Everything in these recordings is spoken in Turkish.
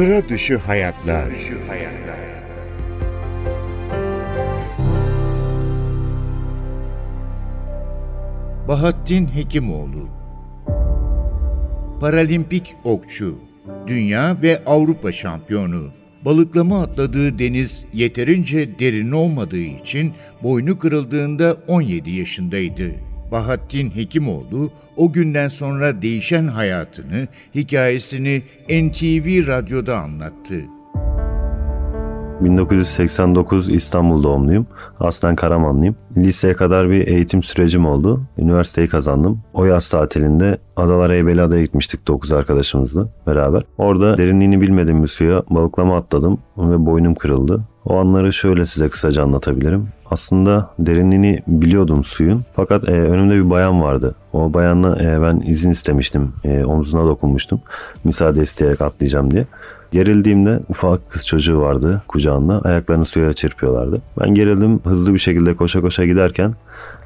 Sıra dışı hayatlar. Bahattin Hekimoğlu Paralimpik okçu, dünya ve Avrupa şampiyonu. Balıklama atladığı deniz yeterince derin olmadığı için boynu kırıldığında 17 yaşındaydı. Bahattin Hekimoğlu o günden sonra değişen hayatını, hikayesini NTV Radyo'da anlattı. 1989 İstanbul doğumluyum. Aslen Karamanlıyım. Liseye kadar bir eğitim sürecim oldu. Üniversiteyi kazandım. O yaz tatilinde Adalar Heybeliada'ya gitmiştik 9 arkadaşımızla beraber. Orada derinliğini bilmediğim bir suya balıklama atladım ve boynum kırıldı. O anları şöyle size kısaca anlatabilirim. Aslında derinliğini biliyordum suyun. Fakat e, önümde bir bayan vardı. O bayanla e, ben izin istemiştim. E, omzuna dokunmuştum. Müsaade isteyerek atlayacağım diye. Gerildiğimde ufak kız çocuğu vardı kucağında. Ayaklarını suya çırpıyorlardı. Ben gerildim. Hızlı bir şekilde koşa koşa giderken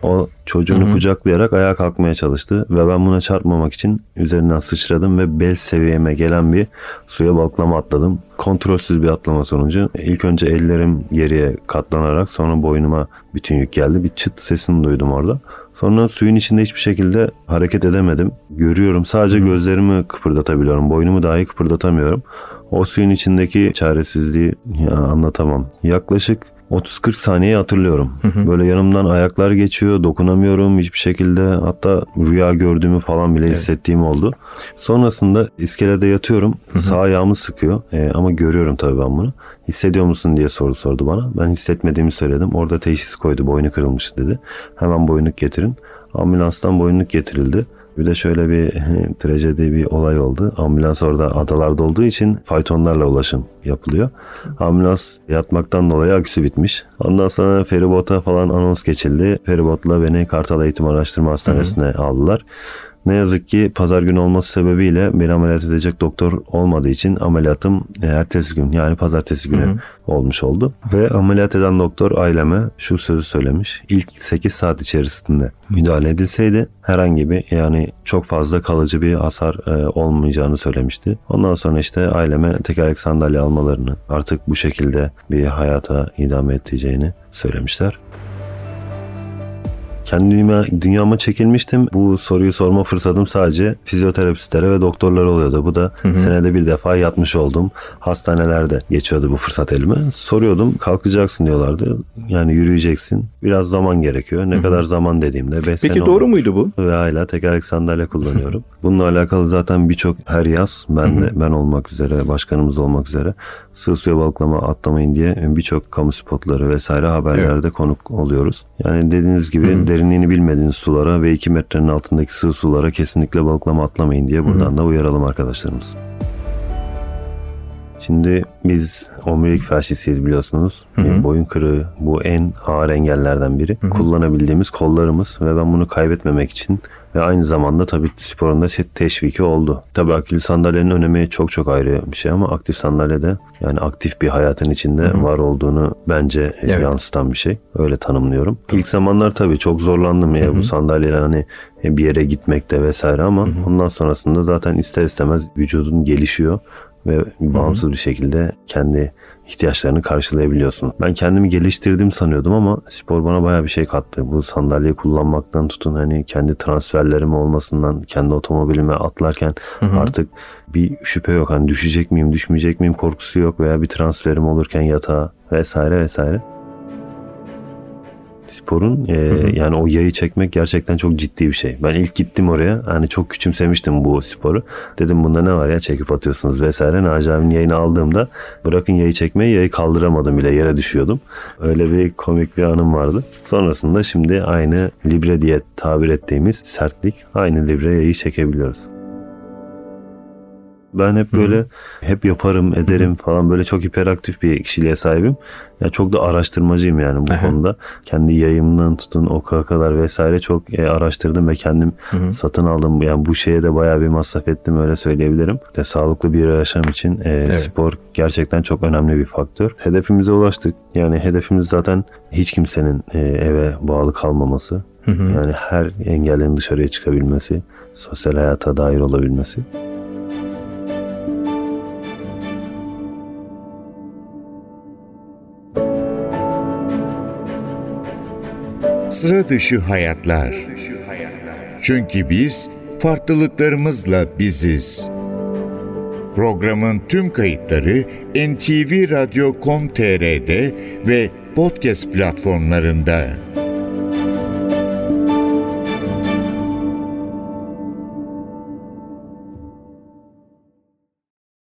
o çocuğunu Hı hı. kucaklayarak ayağa kalkmaya çalıştı ve ben buna çarpmamak için üzerinden sıçradım ve bel seviyeme gelen bir suya balıklama atladım. Kontrolsüz bir atlama sonucu ilk önce ellerim geriye katlanarak sonra boynuma bütün yük geldi. Bir çıt sesini duydum orada. Sonra suyun içinde hiçbir şekilde hareket edemedim. Görüyorum sadece gözlerimi kıpırdatabiliyorum. Boynumu dahi kıpırdatamıyorum. O suyun içindeki çaresizliği ya anlatamam. Yaklaşık 30-40 saniye hatırlıyorum. Böyle yanımdan ayaklar geçiyor, dokunamıyorum hiçbir şekilde. Hatta rüya gördüğümü falan bile hissettiğim oldu. Sonrasında iskelede yatıyorum. Sağ ayağımı sıkıyor. E, ama görüyorum tabii ben bunu. Hissediyor musun diye soru sordu bana. Ben hissetmediğimi söyledim. Orada teşhis koydu. Boynu kırılmış dedi. Hemen boynluk getirin. Ambulanstan boynluk getirildi. Bir de şöyle bir trajedi bir olay oldu. Ambulans orada adalarda olduğu için faytonlarla ulaşım yapılıyor. Ambulans yatmaktan dolayı aküsü bitmiş. Ondan sonra feribota falan anons geçildi. Feribotla beni Kartal Eğitim Araştırma Hastanesi'ne aldılar. Ne yazık ki pazar günü olması sebebiyle beni ameliyat edecek doktor olmadığı için ameliyatım e, ertesi gün yani pazartesi günü olmuş oldu. Ve ameliyat eden doktor aileme şu sözü söylemiş. İlk 8 saat içerisinde müdahale edilseydi herhangi bir yani çok fazla kalıcı bir hasar e, olmayacağını söylemişti. Ondan sonra işte aileme tekerlek sandalye almalarını artık bu şekilde bir hayata idame edeceğini söylemişler. Kendime dünyama çekilmiştim. Bu soruyu sorma fırsatım sadece fizyoterapistlere ve doktorlara oluyordu. Bu da senede bir defa yatmış oldum. Hastanelerde geçiyordu bu fırsat elime. Soruyordum kalkacaksın diyorlardı. Yani yürüyeceksin. Biraz zaman gerekiyor. Ne kadar zaman dediğimde 5 sene Peki doğru oldu. muydu bu? Ve hala tekerlek sandalye kullanıyorum. Bununla alakalı zaten birçok her yaz ben de ben olmak üzere, başkanımız olmak üzere sığ suya balıklama atlamayın diye birçok kamu spotları vesaire haberlerde konuk oluyoruz. Yani dediğiniz gibi derinliğini bilmediğiniz sulara ve 2 metrenin altındaki sığ sulara kesinlikle balıklama atlamayın diye buradan da uyaralım arkadaşlarımız. Şimdi biz omurilik felçlisiyiz biliyorsunuz. Bir Boyun kırığı bu en ağır engellerden biri. Kullanabildiğimiz kollarımız ve ben bunu kaybetmemek için ve aynı zamanda tabii sporun da te- teşviki oldu. Tabii akülü sandalyenin önemi çok çok ayrı bir şey ama aktif sandalye de yani aktif bir hayatın içinde var olduğunu bence Evet. yansıtan bir şey. Öyle tanımlıyorum. İlk zamanlar tabii çok zorlandım ya bu sandalyeyle hani bir yere gitmekte vesaire ama ondan sonrasında zaten ister istemez vücudun gelişiyor ve bağımsız bir şekilde kendi ihtiyaçlarını karşılayabiliyorsun. Ben kendimi geliştirdim sanıyordum ama spor bana bayağı bir şey kattı. Bu sandalyeyi kullanmaktan tutun hani kendi transferlerim olmasından kendi otomobilime atlarken artık bir şüphe yok. Hani düşecek miyim düşmeyecek miyim korkusu yok veya bir transferim olurken yatağa vesaire vesaire. Sporun e, yani o yayı çekmek gerçekten çok ciddi bir şey. Ben ilk gittim oraya hani çok küçümsemiştim bu sporu. Dedim bunda ne var ya çekip atıyorsunuz vesaire. Naci abinin yayını aldığımda bırakın yayı çekmeyi yayı kaldıramadım bile yere düşüyordum. Öyle bir komik bir anım vardı. Sonrasında şimdi aynı libre diye tabir ettiğimiz sertlik aynı libre yayı çekebiliyoruz. Ben hep böyle hep yaparım, ederim falan böyle çok hiperaktif bir kişiliğe sahibim. Ya çok da araştırmacıyım yani bu Aha. konuda. Kendi yayımından tutun oka kadar vesaire çok e, araştırdım ve kendim satın aldım. Yani bu şeye de bayağı bir masraf ettim öyle söyleyebilirim. De sağlıklı bir yaşam için e, spor gerçekten çok önemli bir faktör. Hedefimize ulaştık. Yani hedefimiz zaten hiç kimsenin e, eve bağlı kalmaması. Yani her engellerin dışarıya çıkabilmesi, sosyal hayata dair olabilmesi. Sıra dışı hayatlar. Çünkü biz farklılıklarımızla biziz. Programın tüm kayıtları NTV Radyo.com.tr'de ve podcast platformlarında.